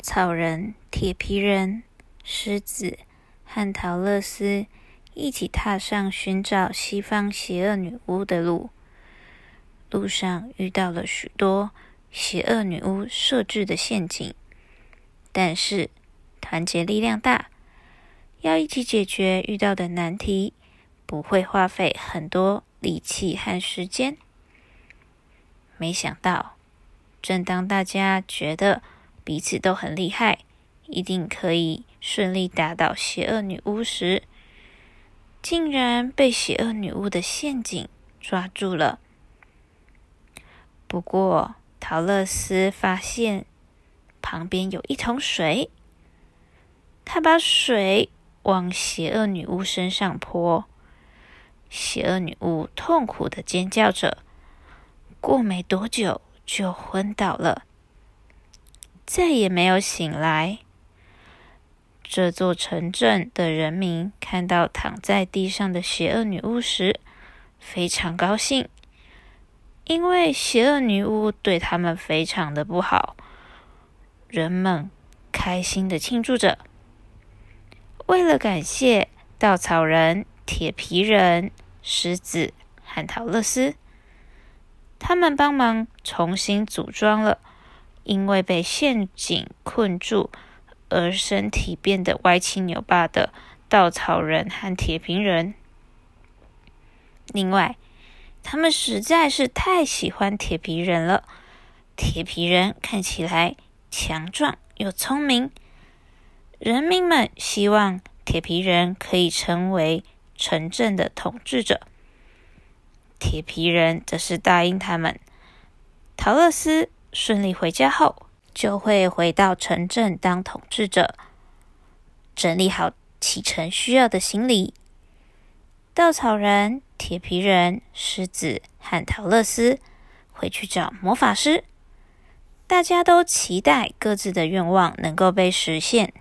草人、铁皮人、狮子和陶乐斯一起踏上寻找西方邪恶女巫的路。路上遇到了许多邪恶女巫设置的陷阱，但是团结力量大，要一起解决遇到的难题，不会花费很多力气和时间。没想到，正当大家觉得彼此都很厉害，一定可以顺利打倒邪恶女巫时，竟然被邪恶女巫的陷阱抓住了。不过，陶乐斯发现旁边有一桶水，他把水往邪恶女巫身上泼，邪恶女巫痛苦的尖叫着，过没多久就昏倒了，再也没有醒来。这座城镇的人民看到躺在地上的邪恶女巫时，非常高兴。因为邪恶女巫对他们非常的不好，人们开心的庆祝着。为了感谢稻草人、铁皮人、狮子和陶乐斯，他们帮忙重新组装了因为被陷阱困住而身体变得歪七扭八的稻草人和铁皮人。另外，他们实在是太喜欢铁皮人了。铁皮人看起来强壮又聪明，人民们希望铁皮人可以成为城镇的统治者。铁皮人则是答应他们，陶乐斯顺利回家后，就会回到城镇当统治者，整理好启程需要的行李。稻草人。铁皮人、狮子和桃乐丝回去找魔法师，大家都期待各自的愿望能够被实现。